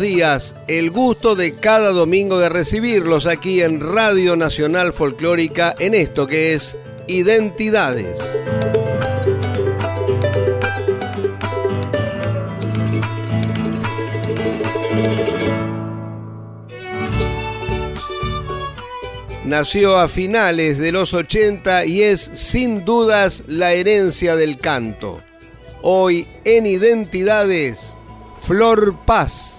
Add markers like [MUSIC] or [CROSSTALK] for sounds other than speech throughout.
Días. El gusto de cada domingo de recibirlos aquí en Radio Nacional Folclórica en esto que es Identidades. Nació a finales de los 80 y es sin dudas la herencia del canto. Hoy en Identidades, Flor Paz.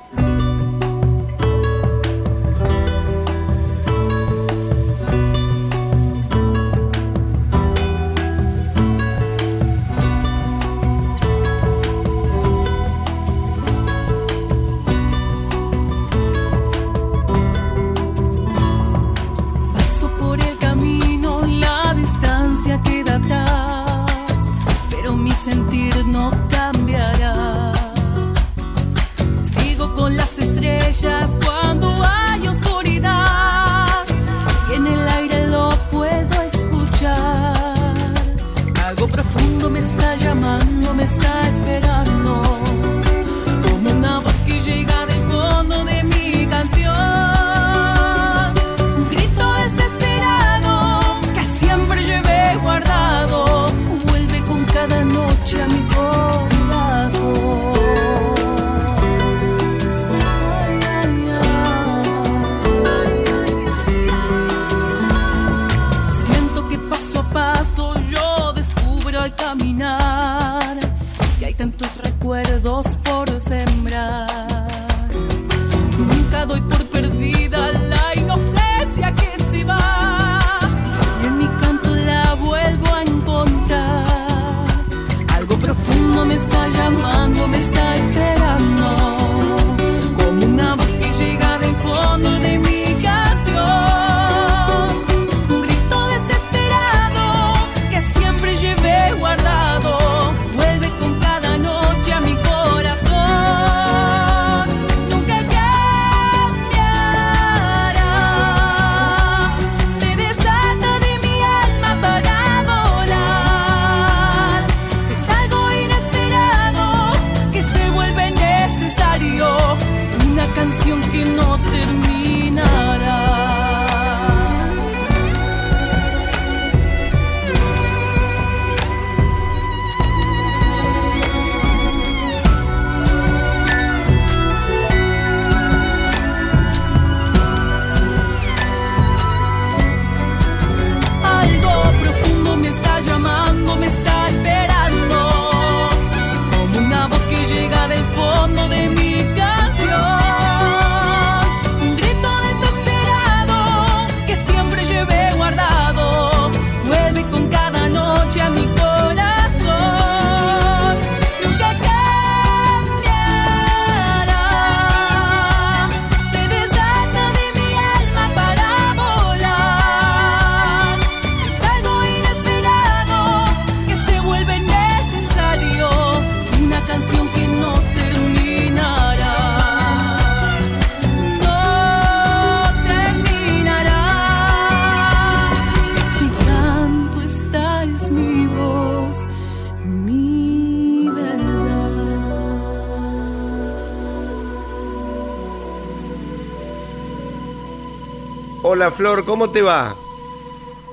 Hola Flor, ¿cómo te va?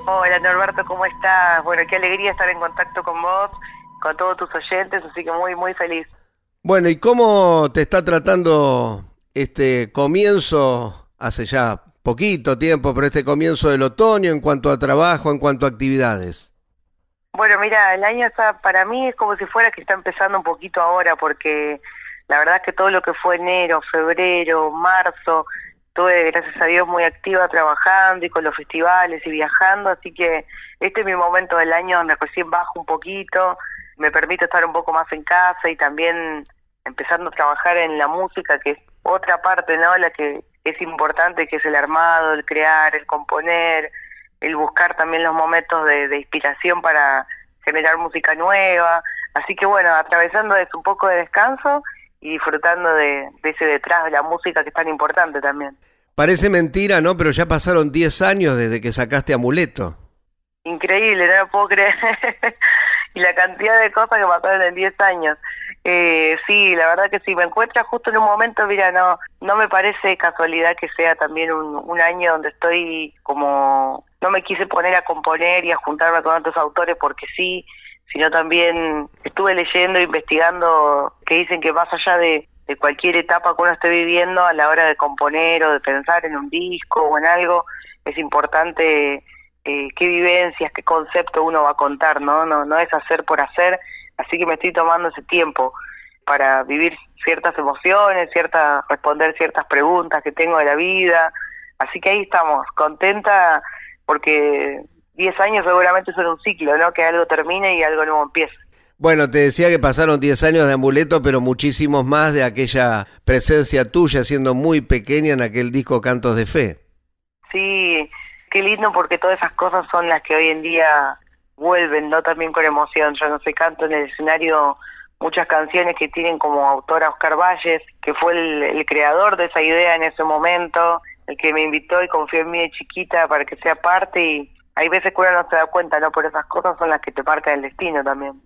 Hola Norberto, ¿cómo estás? Bueno, qué alegría estar en contacto con vos, con todos tus oyentes, así que muy, muy feliz. Bueno, ¿y cómo te está tratando este comienzo, hace ya poquito tiempo, pero este comienzo del otoño en cuanto a trabajo, en cuanto a actividades? Bueno, mira, el año está, para mí es como si fuera que está empezando un poquito ahora, porque la verdad es que todo lo que fue enero, febrero, marzo, estuve, gracias a Dios, muy activa trabajando y con los festivales y viajando, así que este es mi momento del año donde recién bajo un poquito, me permite estar un poco más en casa y también empezando a trabajar en la música, que es otra parte, ¿no? La que es importante, que es el armado, el crear, el componer, el buscar también los momentos de, inspiración para generar música nueva. Así que bueno, atravesando eso un poco de descanso y disfrutando de, ese detrás de la música que es tan importante también. Parece mentira, ¿no? Pero ya pasaron 10 años desde que sacaste Amuleto. Increíble, no lo puedo creer. [LAUGHS] y la cantidad de cosas que pasaron en 10 años. Eh, sí, la verdad que sí, me encuentra justo en un momento, mira, no no me parece casualidad que sea también un, un año donde estoy como, no me quise poner a componer y a juntarme con otros autores porque sí, sino también estuve leyendo, investigando, que dicen que más allá de, de cualquier etapa que uno esté viviendo a la hora de componer o de pensar en un disco o en algo, es importante eh, qué vivencias, qué concepto uno va a contar, ¿no? No, no es hacer por hacer, así que me estoy tomando ese tiempo para vivir ciertas emociones, cierta, responder ciertas preguntas que tengo de la vida, así que ahí estamos, contenta porque 10 años seguramente son un ciclo, ¿no? Que algo termine y algo nuevo empiece. Bueno, te decía que pasaron 10 años de amuleto, pero muchísimos más de aquella presencia tuya siendo muy pequeña en aquel disco Cantos de Fe. Sí, qué lindo porque todas esas cosas son las que hoy en día vuelven, ¿no? También con emoción. Yo no sé, canto en el escenario muchas canciones que tienen como autora Oscar Valles, que fue el, creador de esa idea en ese momento, el que me invitó y confió en mí de chiquita para que sea parte y hay veces que uno no se da cuenta, ¿no? Por esas cosas son las que te marcan el destino también.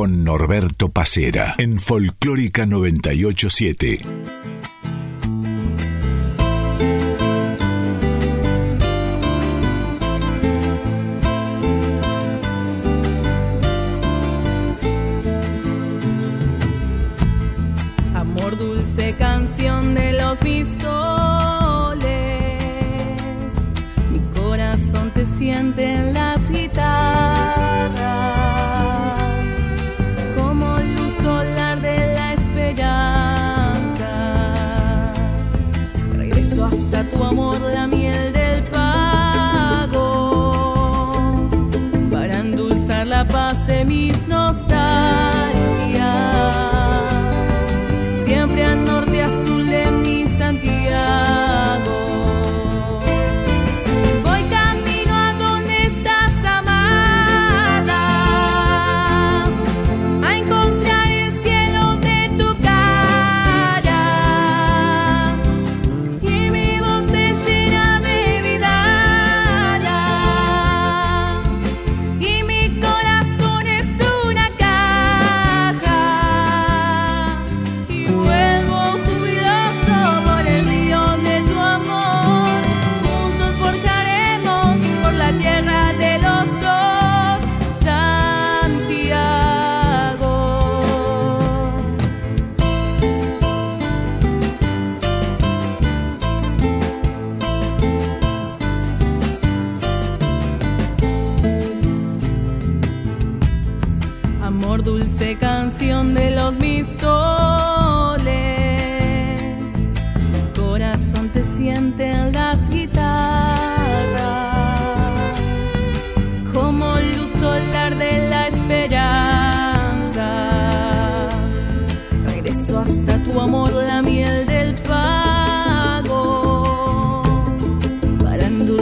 Con Norberto Pacera en Folclórica 987. Amor dulce canción de los mistoles. Mi corazón te siente en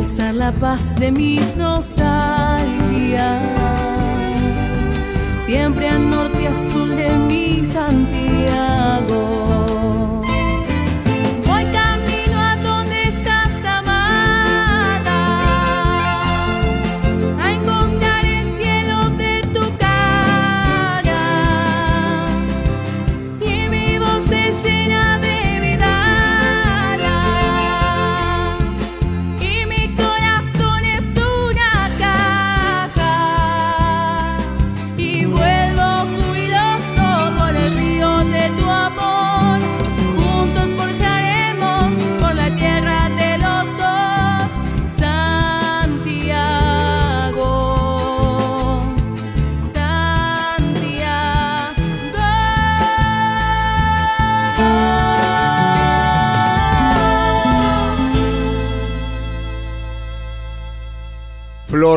endulzar la paz de mis nostalgias siempre al norte azul de mi Santiago.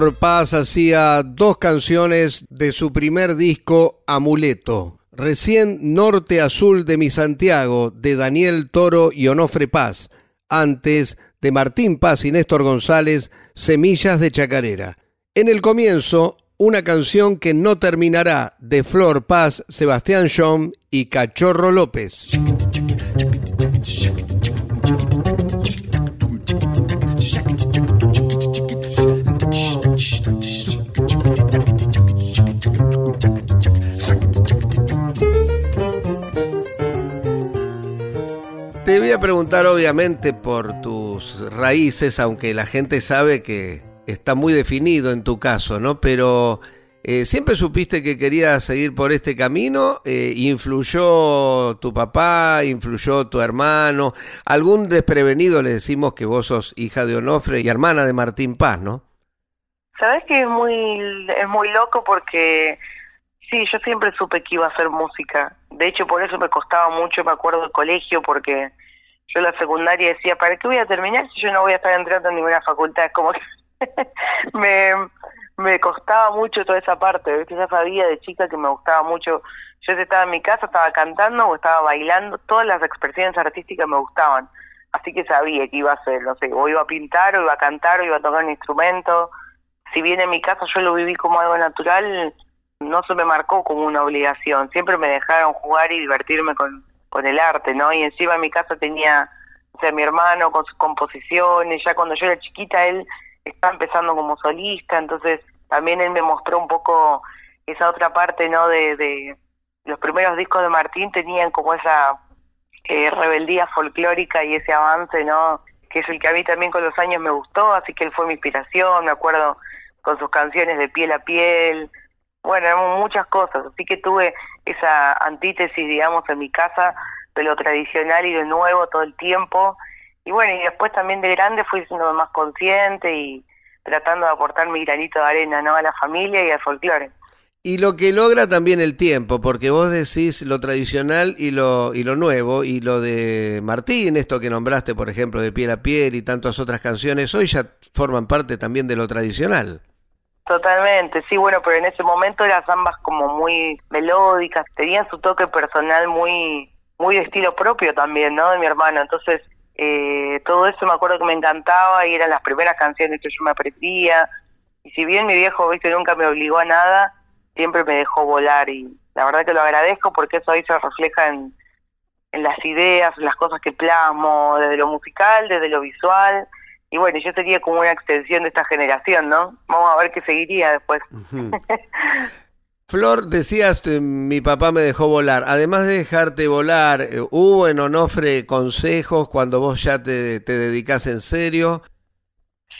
Paz hacía dos canciones de su primer disco Amuleto. Recién Norte Azul de mi Santiago, de Daniel Toro y Onofre Paz. Antes de Martín Paz y Néstor González, Semillas de Chacarera. En el comienzo, una canción que no terminará de Flor Paz, Sebastián John y Cachorro López. Preguntar obviamente por tus raíces, aunque la gente sabe que está muy definido en tu caso, ¿no? Pero eh, siempre supiste que querías seguir por este camino. Eh, ¿Influyó tu papá? ¿Influyó tu hermano? Algún desprevenido le decimos que vos sos hija de Onofre y hermana de Martín Paz, ¿no? Sabes que es muy, es muy loco porque sí, yo siempre supe que iba a hacer música. De hecho, por eso me costaba mucho, me acuerdo del colegio, porque yo la secundaria decía, ¿para qué voy a terminar si yo no voy a estar entrando en ninguna facultad? Es como que [LAUGHS] me, me costaba mucho toda esa parte, ¿ves? ya sabía de chica que me gustaba mucho. Yo estaba en mi casa, estaba cantando o estaba bailando, todas las expresiones artísticas me gustaban. Así que sabía que iba a hacer, no sé, o iba a pintar, o iba a cantar, o iba a tocar un instrumento. Si bien en mi casa yo lo viví como algo natural, no se me marcó como una obligación. Siempre me dejaron jugar y divertirme con, con el arte, ¿no? Y encima en mi casa tenía, o sea, mi hermano con sus composiciones, ya cuando yo era chiquita él estaba empezando como solista, entonces también él me mostró un poco esa otra parte, ¿no? De, los primeros discos de Martín tenían como esa eh, rebeldía folclórica y ese avance, ¿no? Que es el que a mí también con los años me gustó, así que él fue mi inspiración, me acuerdo con sus canciones de piel a piel, bueno, muchas cosas, así que tuve esa antítesis, digamos, en mi casa de lo tradicional y de nuevo todo el tiempo. Y bueno, y después también de grande fui siendo más consciente y tratando de aportar mi granito de arena, ¿no? A la familia y al folclore. Y lo que logra también el tiempo, porque vos decís lo tradicional y lo, y lo nuevo, y lo de Martín, esto que nombraste, por ejemplo, de piel a piel y tantas otras canciones, hoy ya forman parte también de lo tradicional. Totalmente, sí, bueno, pero en ese momento las ambas como muy melódicas, tenían su toque personal muy muy de estilo propio también, ¿no? De mi hermano, entonces eh, todo eso me acuerdo que me encantaba y eran las primeras canciones que yo me aprendía. Y si bien mi viejo, viste, nunca me obligó a nada, siempre me dejó volar y la verdad que lo agradezco porque eso ahí se refleja en, en las ideas, en las cosas que plasmo, desde lo musical, desde lo visual. Y bueno, yo sería como una extensión de esta generación, ¿no? Vamos a ver qué seguiría después. [LAUGHS] Flor, decías, eh, mi papá me dejó volar. Además de dejarte volar, eh, ¿hubo en Onofre consejos cuando vos ya te, te dedicás en serio?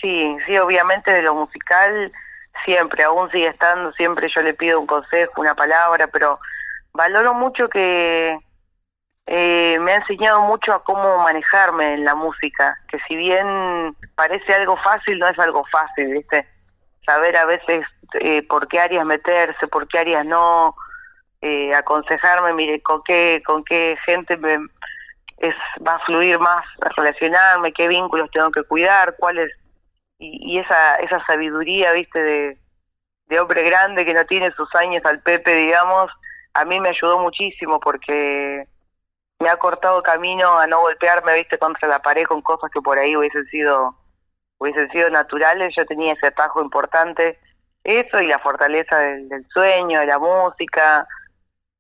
Sí, sí, obviamente de lo musical siempre, aún sigue estando, siempre yo le pido un consejo, una palabra, pero valoro mucho que eh, me ha enseñado mucho a cómo manejarme en la música, que si bien parece algo fácil, no es algo fácil, ¿viste? Saber a veces eh, por qué áreas meterse, por qué áreas no, eh, aconsejarme, mire, con qué, con qué gente me, es, va a fluir más relacionarme, qué vínculos tengo que cuidar, cuáles, y, y esa, esa sabiduría, viste, de, de hombre grande que no tiene sus años al Pepe, digamos, a mí me ayudó muchísimo porque me ha cortado camino a no golpearme, viste, contra la pared con cosas que por ahí hubiesen sido, hubiesen sido naturales, yo tenía ese atajo importante eso y la fortaleza del, sueño, de la música,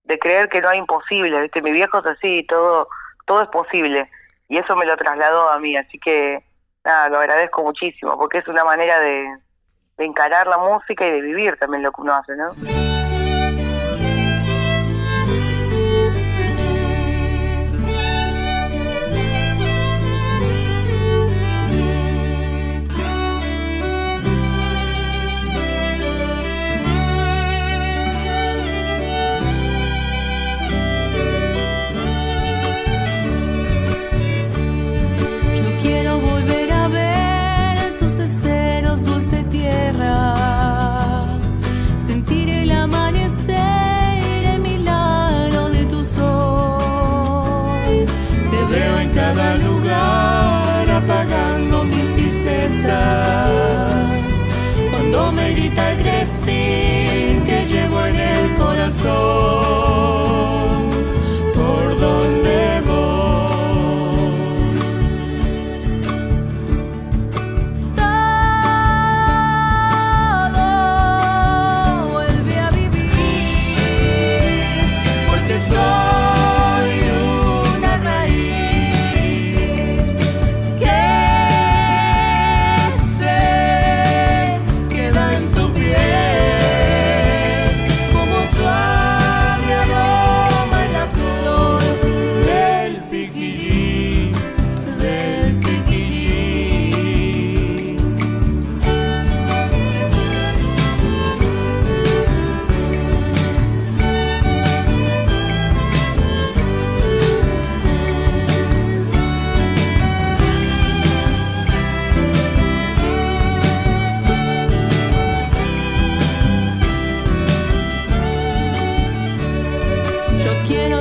de creer que no hay imposible, ¿viste? Mi viejo es así, todo, todo es posible. Y eso me lo trasladó a mí, así que nada, lo agradezco muchísimo, porque es una manera de, de encarar la música y de vivir también lo que uno hace, ¿no?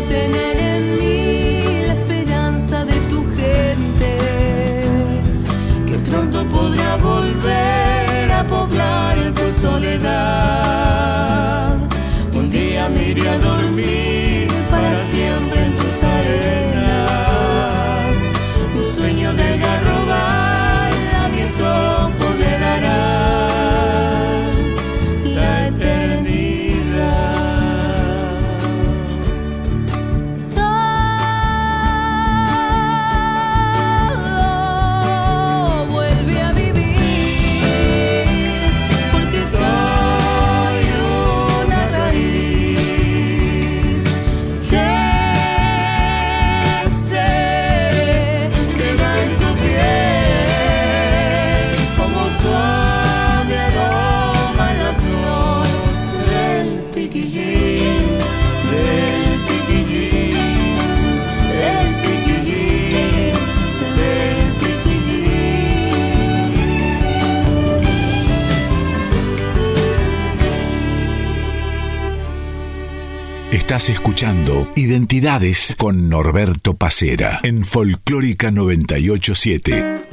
no tener Escuchando Identidades con Norberto Pacera en Folclórica 987.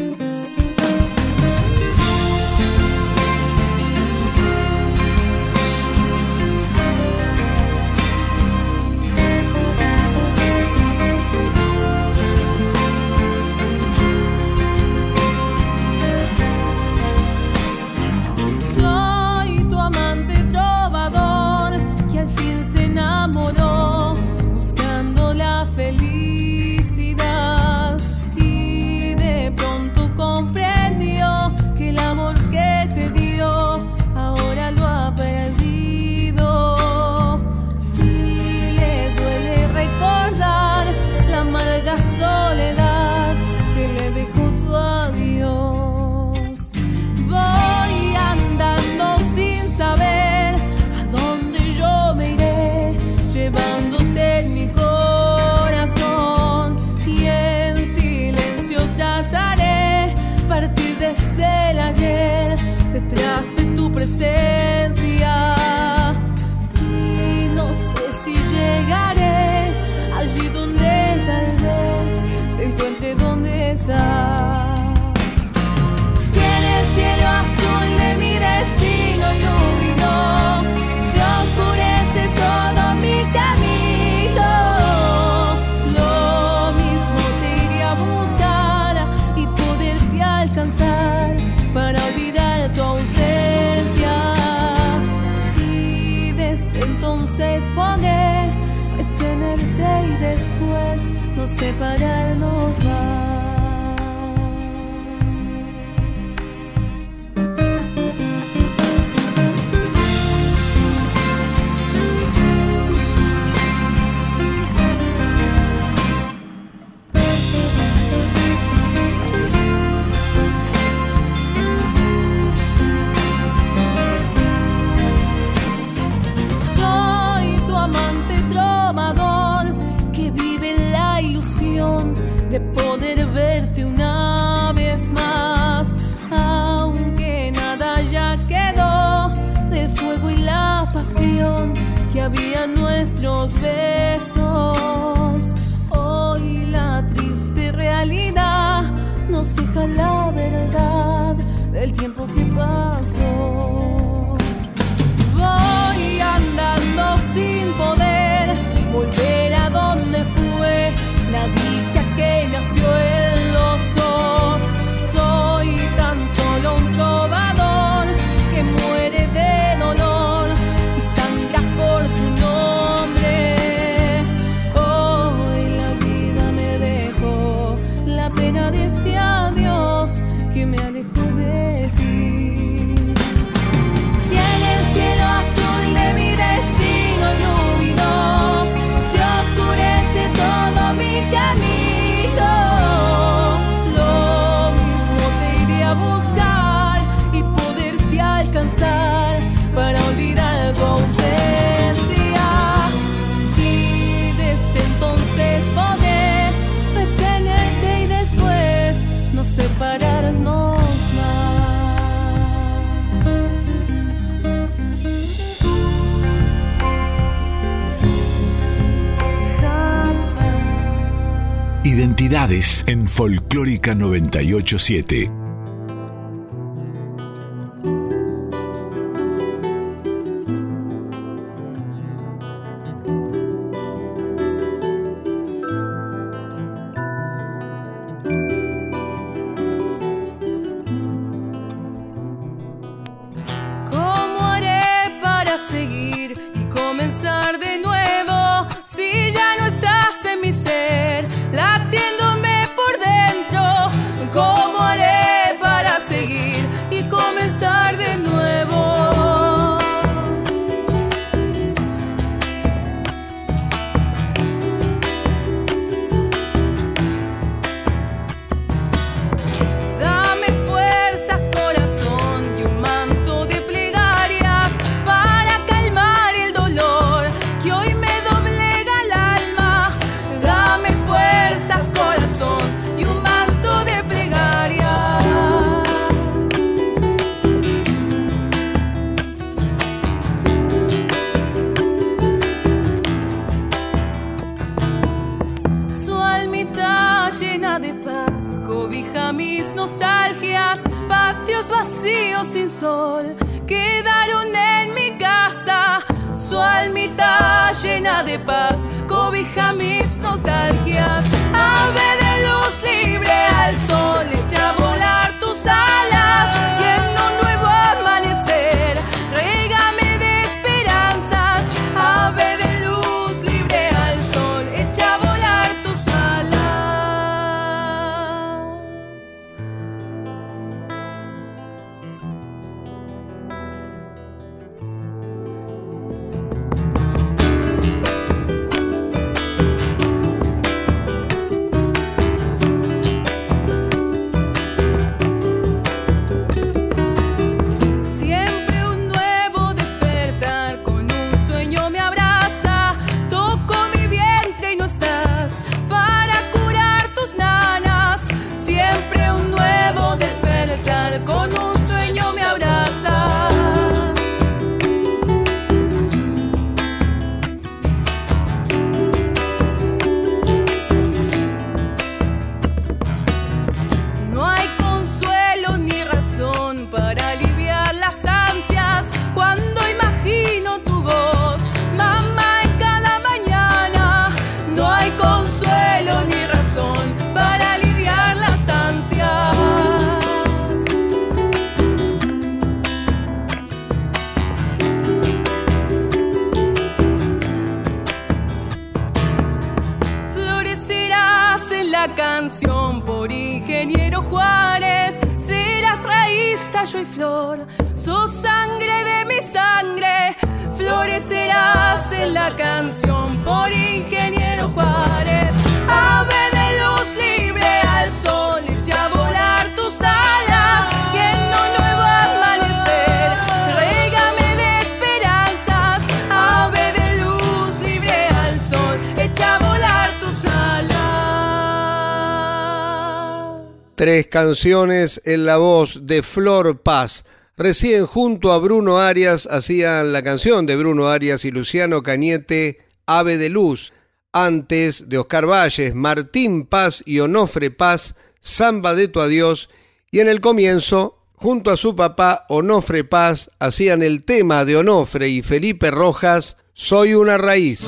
de poder verte una vez más, aunque nada ya quedó del fuego y la pasión que había en nuestros besos. Hoy la triste realidad nos deja la verdad del tiempo que pasó. Voy andando sin poder volver a donde fue la vida que nació en en Folclórica 987. Canciones en la voz de Flor Paz. Recién junto a Bruno Arias hacían la canción de Bruno Arias y Luciano Cañete, Ave de Luz. Antes de Oscar Valles, Martín Paz y Onofre Paz, Samba de tu Adiós. Y en el comienzo, junto a su papá Onofre Paz, hacían el tema de Onofre y Felipe Rojas, Soy una raíz.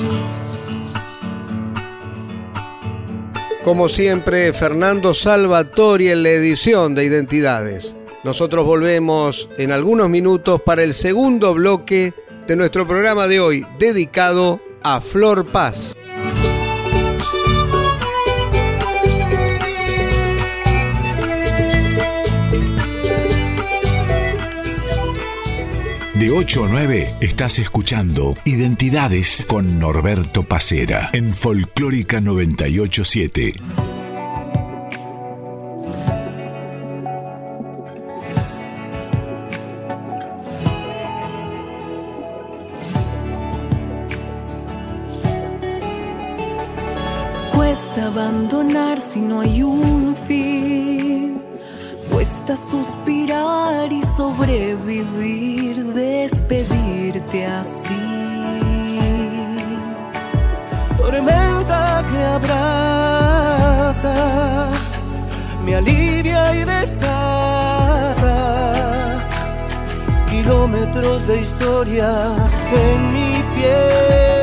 Como siempre, Fernando Salvatori en la edición de Identidades. Nosotros volvemos en algunos minutos para el segundo bloque de nuestro programa de hoy, dedicado a Flor Paz. De 8 a 9 estás escuchando Identidades con Norberto Pacera en Folclórica 987. Cuesta abandonar si no hay un. Cuesta suspirar y sobrevivir, despedirte así. tormenta que abraza, me alivia y desarra kilómetros de historias en mi piel.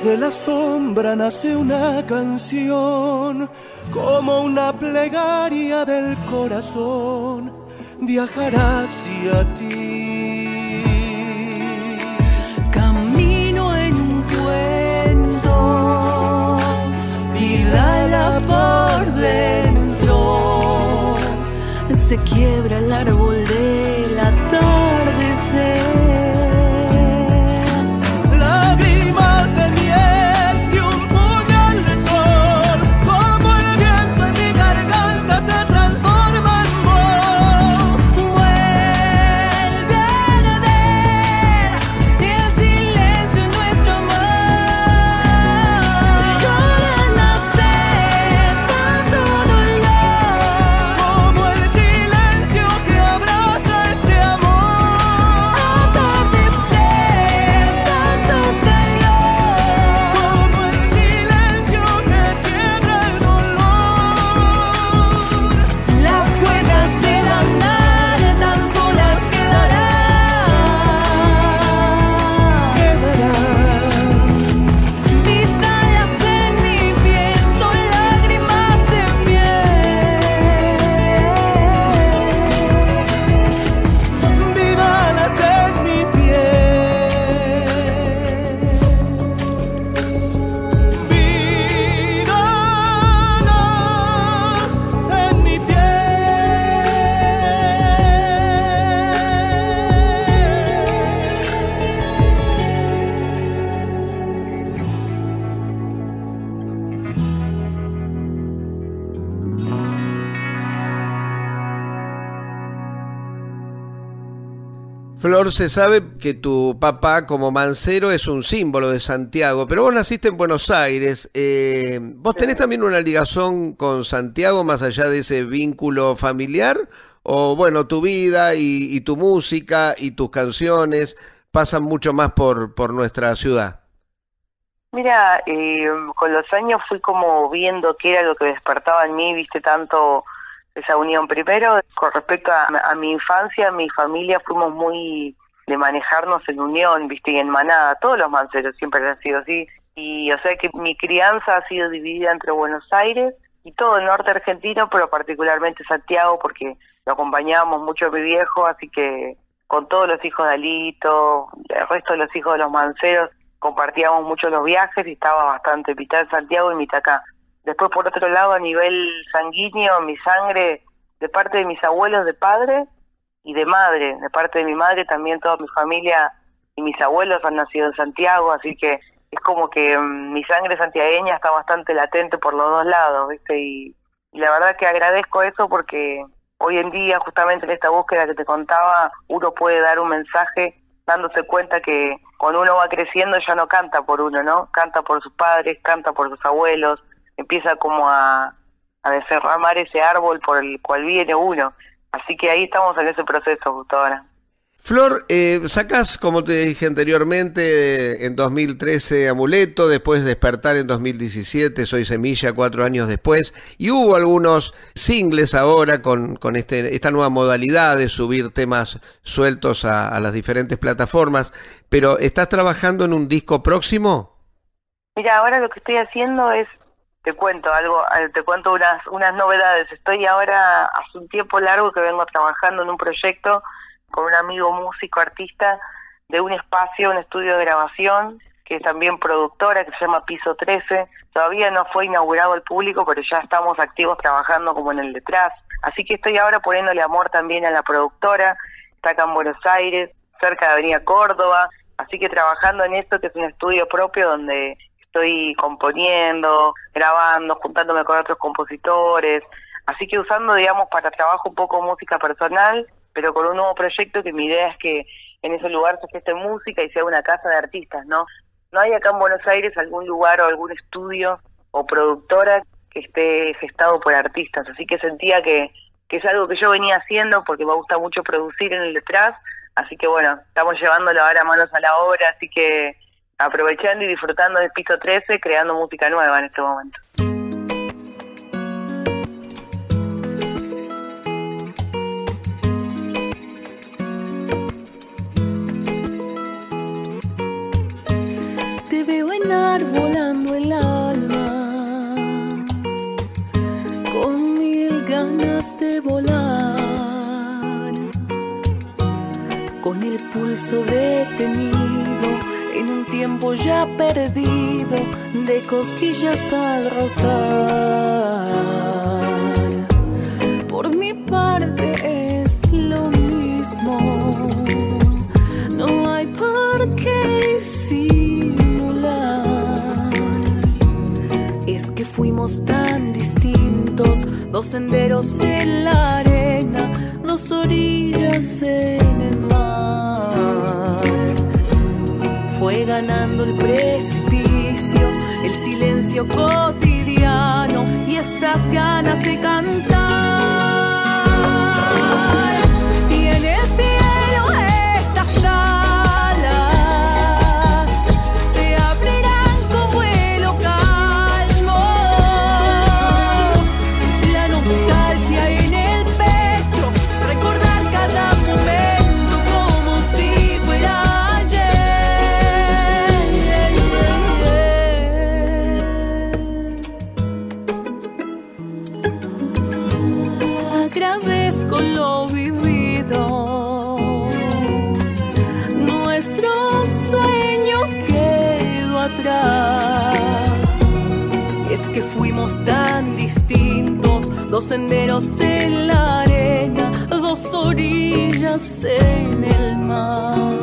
De la sombra nace una canción, como una plegaria del corazón, viajará hacia ti. Camino en un cuento, pídala por dentro. Se quiebra el árbol del atardecer. Flor, se sabe que tu papá como mancero es un símbolo de Santiago, pero vos naciste en Buenos Aires. Eh, ¿Vos tenés también una ligación con Santiago más allá de ese vínculo familiar? ¿O bueno, tu vida y, tu música y tus canciones pasan mucho más por, por nuestra ciudad? Mira, eh, con los años fui como viendo qué era lo que despertaba en mí, viste, tanto esa unión. Primero, con respecto a, mi infancia, mi familia fuimos muy de manejarnos en unión, viste, y en manada. Todos los manceros siempre han sido así. Y o sea que mi crianza ha sido dividida entre Buenos Aires y todo el norte argentino, pero particularmente Santiago, porque lo acompañábamos mucho a mi viejo, así que con todos los hijos de Alito, el resto de los hijos de los manceros, compartíamos mucho los viajes y estaba bastante mitad en Santiago y mitad acá. Después, por otro lado, a nivel sanguíneo, mi sangre, de parte de mis abuelos de padre y de madre, de parte de mi madre también toda mi familia y mis abuelos han nacido en Santiago, así que es como que mm, mi sangre santiagueña está bastante latente por los dos lados, ¿viste? Y, y la verdad que agradezco eso porque hoy en día, justamente en esta búsqueda que te contaba, uno puede dar un mensaje dándose cuenta que cuando uno va creciendo ya no canta por uno, ¿no? Canta por sus padres, canta por sus abuelos, empieza como a, a desarramar ese árbol por el cual viene uno. Así que ahí estamos en ese proceso justo ahora. Flor, eh, sacás, como te dije anteriormente, en 2013 Amuleto, después Despertar en 2017, Soy Semilla cuatro años después, y hubo algunos singles ahora con, con este, esta nueva modalidad de subir temas sueltos a, a las diferentes plataformas, pero ¿estás trabajando en un disco próximo? Mira, ahora lo que estoy haciendo es te cuento algo, eh, te cuento unas, unas novedades. Estoy ahora, hace un tiempo largo que vengo trabajando en un proyecto con un amigo músico, artista, de un espacio, un estudio de grabación, que es también productora, que se llama Piso 13. Todavía no fue inaugurado al público, pero ya estamos activos trabajando como en el detrás. Así que estoy ahora poniéndole amor también a la productora, está acá en Buenos Aires, cerca de Avenida Córdoba, así que trabajando en esto, que es un estudio propio donde estoy componiendo, grabando, juntándome con otros compositores, así que usando, digamos, para trabajo un poco música personal, pero con un nuevo proyecto que mi idea es que en ese lugar se geste música y sea una casa de artistas, ¿no? No hay acá en Buenos Aires algún lugar o algún estudio o productora que esté gestado por artistas, así que sentía que, que es algo que yo venía haciendo porque me gusta mucho producir en el detrás, así que bueno, estamos llevándolo ahora manos a la obra, así que aprovechando y disfrutando del piso 13, creando música nueva en este momento. Te veo volando el alma, con mil ganas de volar, con el pulso detenido tiempo ya perdido de cosquillas al rozar. Por mi parte es lo mismo, no hay por qué simular. Es que fuimos tan distintos, dos senderos en la arena, dos orillas en el fue ganando el precipicio, el silencio cotidiano y estas ganas de cantar. Senderos en la arena, dos orillas en el mar.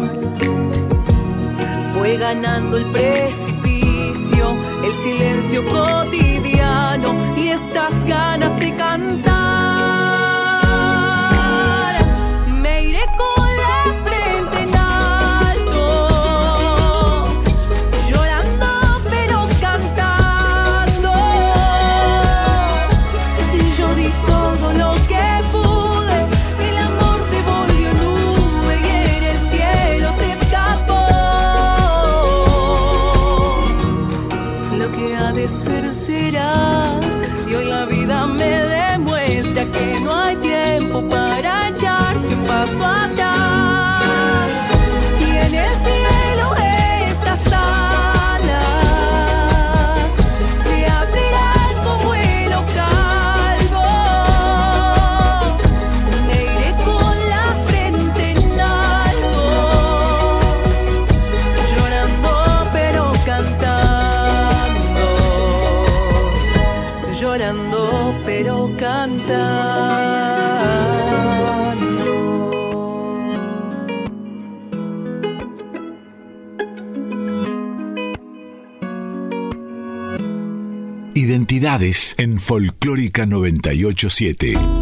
Fue ganando el precipicio, el silencio cotidiano y estas ganas de cantar. En Folclórica 987.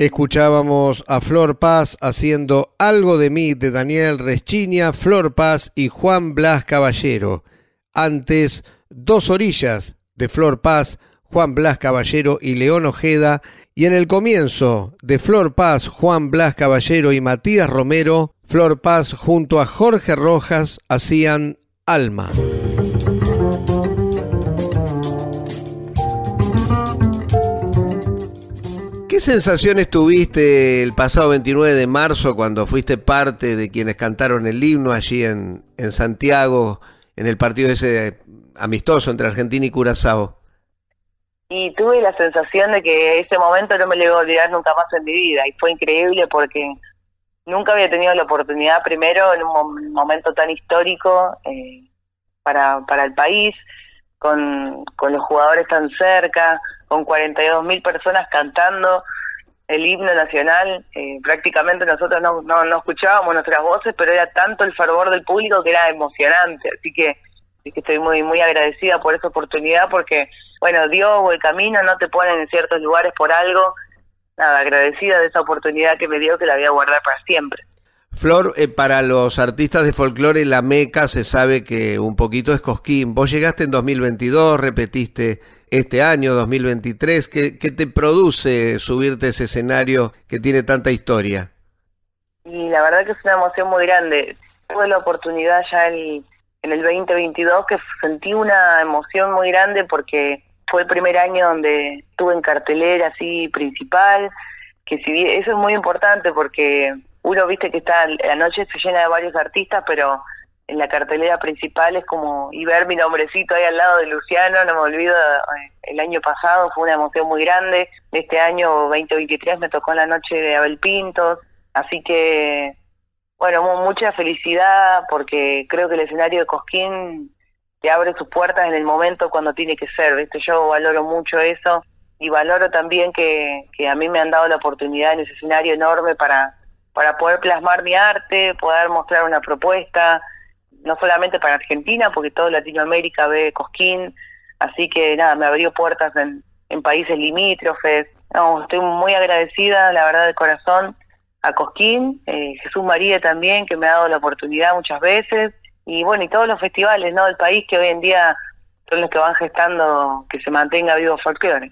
Escuchábamos a Flor Paz haciendo Algo de mí de Daniel Reschiña, Flor Paz y Juan Blas Caballero. Antes, Dos Orillas de Flor Paz, Juan Blas Caballero y León Ojeda. Y en el comienzo de Flor Paz, Juan Blas Caballero y Matías Romero, Flor Paz junto a Jorge Rojas hacían Alma. ¿Qué sensaciones tuviste el pasado 29 de marzo cuando fuiste parte de quienes cantaron el himno allí en, en Santiago, en el partido ese amistoso entre Argentina y Curazao? Y tuve la sensación de que ese momento no me lo iba a olvidar nunca más en mi vida. Y fue increíble porque nunca había tenido la oportunidad, primero, en un mom- momento tan histórico eh, para, para el país, con, con los jugadores tan cerca, con 42 mil personas cantando. el himno nacional, eh, prácticamente nosotros no, no, no, escuchábamos nuestras voces, pero era tanto el fervor del público que era emocionante, así que, que estoy muy muy agradecida por esa oportunidad porque, bueno, Dios o el camino no te ponen en ciertos lugares por algo, nada, agradecida de esa oportunidad que me dio que la voy a guardar para siempre. Flor, eh, para los artistas de folclore, la meca se sabe que un poquito es Cosquín. Vos llegaste en 2022, repetiste este año 2023? ¿Qué, qué te produce subirte a ese escenario que tiene tanta historia? Y la verdad que es una emoción muy grande. Tuve la oportunidad ya en, en el 2022 que sentí una emoción muy grande porque fue el primer año donde estuve en cartelera así principal, que si eso es muy importante porque uno viste que está la noche se llena de varios artistas, pero en la cartelera principal es como y ver mi nombrecito ahí al lado de Luciano, no me olvido, eh, el año pasado fue una emoción muy grande, este año 2023 me tocó la noche de Abel Pintos, así que bueno, mucha felicidad porque creo que el escenario de Cosquín te abre sus puertas en el momento cuando tiene que ser, ¿viste? Yo valoro mucho eso y valoro también que, que a mí me han dado la oportunidad en ese escenario enorme para, para poder plasmar mi arte, poder mostrar una propuesta, no solamente para Argentina, porque toda Latinoamérica ve Cosquín, así que nada, me abrió puertas en, países limítrofes. No, estoy muy agradecida, la verdad, de corazón, a Cosquín, eh, Jesús María también, que me ha dado la oportunidad muchas veces, y bueno, y todos los festivales ¿no? del país que hoy en día son los que van gestando que se mantenga vivo folclore.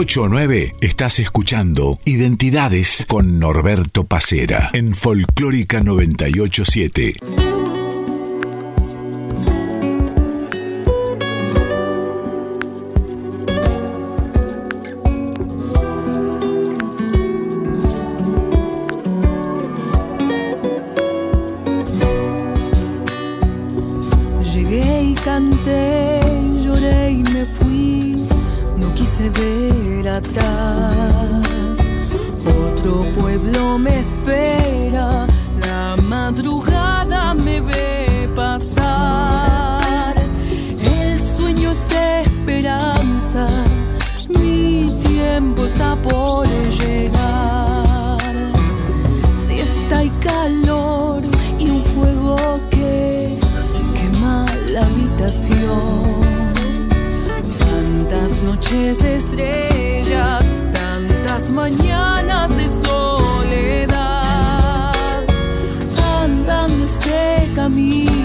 8 a 9 estás escuchando Identidades con Norberto Pacera en Folclórica 987. canté, lloré y me fui, quise ver atrás. Otro pueblo me espera, la madrugada me ve pasar. El sueño es esperanza, mi tiempo está por llegar. Si está hay calor y un fuego que quema la habitación. Noches de estrellas, tantas mañanas de soledad, andando este camino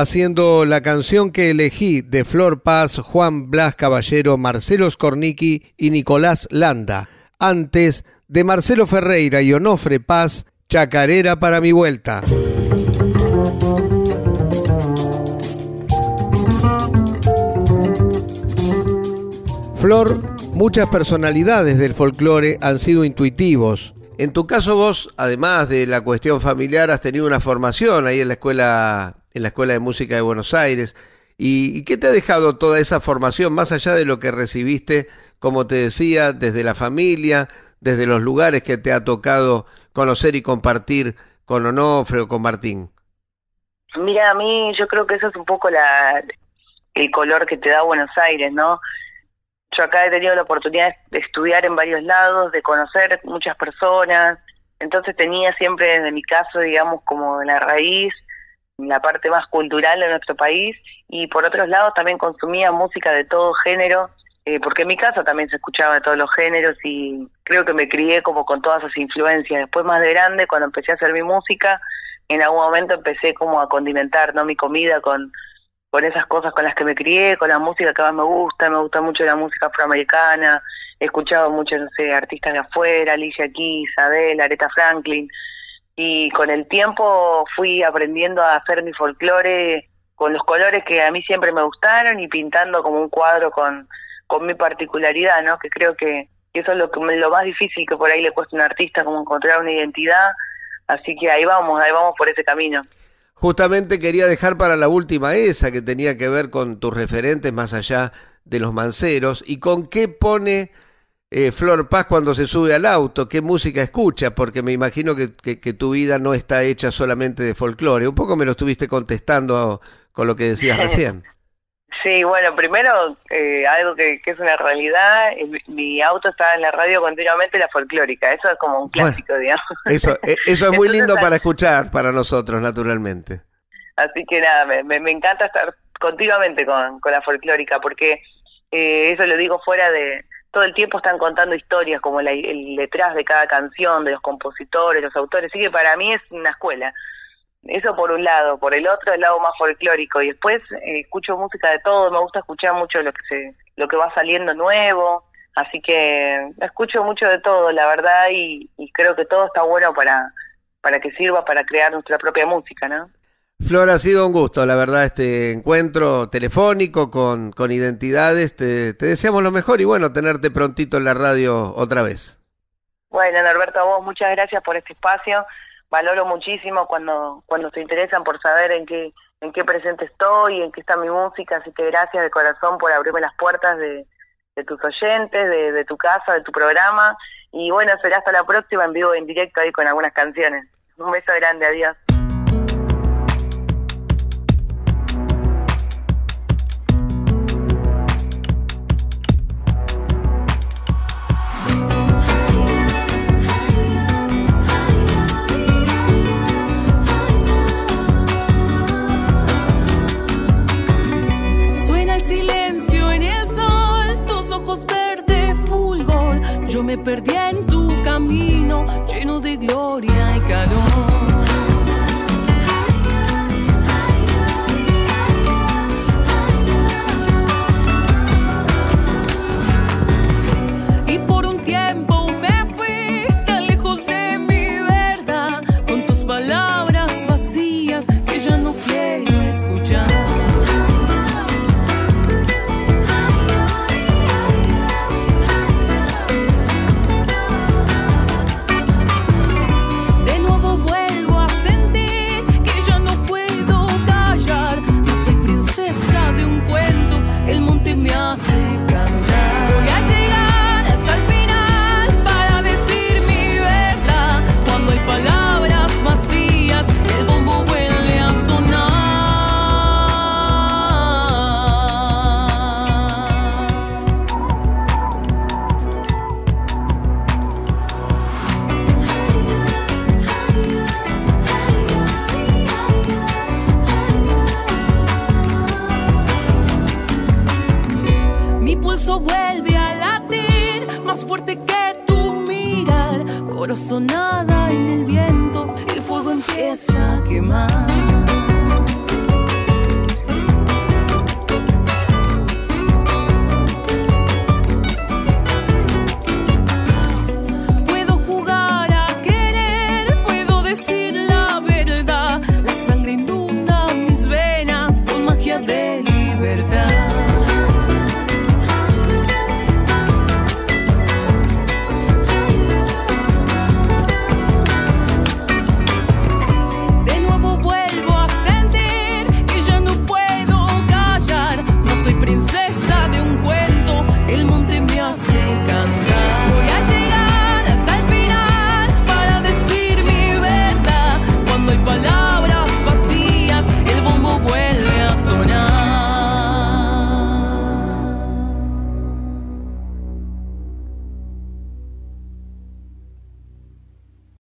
haciendo la canción que elegí de Flor Paz, Juan Blas Caballero, Marcelo Scornicki y Nicolás Landa. Antes de Marcelo Ferreira y Onofre Paz, Chacarera para mi vuelta. Flor, muchas personalidades del folclore han sido intuitivos. En tu caso vos, además de la cuestión familiar, has tenido una formación ahí en la escuela, en la escuela de música de Buenos Aires. ¿Y, y qué te ha dejado toda esa formación, más allá de lo que recibiste, como te decía, desde la familia, desde los lugares que te ha tocado conocer y compartir con Onofre o con Martín? Mira, a mí yo creo que eso es un poco la el color que te da Buenos Aires, ¿no? Yo acá he tenido la oportunidad de estudiar en varios lados, de conocer muchas personas, entonces tenía siempre desde mi caso, digamos, como la raíz, la parte más cultural de nuestro país, y por otros lados también consumía música de todo género, eh, porque en mi casa también se escuchaba de todos los géneros y creo que me crié como con todas esas influencias. Después más de grande, cuando empecé a hacer mi música, en algún momento empecé como a condimentar no mi comida con con esas cosas con las que me crié, con la música que más me gusta, me gusta mucho la música afroamericana, he escuchado muchos, no sé, artistas de afuera, Alicia Keys, Adele, Aretha Franklin, y con el tiempo fui aprendiendo a hacer mi folclore con los colores que a mí siempre me gustaron y pintando como un cuadro con, con mi particularidad, ¿no? Que creo que eso es lo, que, lo más difícil que por ahí le cuesta a un artista, como encontrar una identidad, así que ahí vamos, ahí vamos por ese camino. Justamente quería dejar para la última esa que tenía que ver con tus referentes más allá de los manceros y con qué pone eh, Flor Paz cuando se sube al auto, qué música escucha, porque me imagino que, que, que tu vida no está hecha solamente de folclore. Un poco me lo estuviste contestando con lo que decías recién. Sí, bueno, primero, eh, algo que, es una realidad, mi auto está en la radio continuamente, la folclórica, eso es como un clásico, digamos. Eso, eh, eso es muy lindo para escuchar para nosotros, naturalmente. Así que nada, me, me, encanta estar continuamente con, con la folclórica, porque eh, eso lo digo fuera de... Todo el tiempo están contando historias, como la, el detrás de cada canción, de los compositores, los autores, así que para mí es una escuela. Eso por un lado, por el otro el lado más folclórico. Y después eh, escucho música de todo, me gusta escuchar mucho lo que se lo que va saliendo nuevo, así que escucho mucho de todo, la verdad. Y, creo que todo está bueno para para que sirva para crear nuestra propia música, ¿no? Flor, ha sido un gusto, la verdad, este encuentro telefónico con, con identidades. Te, te deseamos lo mejor y bueno, tenerte prontito en la radio otra vez. Bueno, Norberto, a vos muchas gracias por este espacio valoro muchísimo cuando cuando se interesan por saber en qué en qué presente estoy, en qué está mi música, así que gracias de corazón por abrirme las puertas de, tus oyentes, de, de tu casa, de tu programa y bueno, será hasta la próxima en vivo en directo ahí con algunas canciones. Un beso grande, adiós. Me perdí en tu camino lleno de gloria y calor.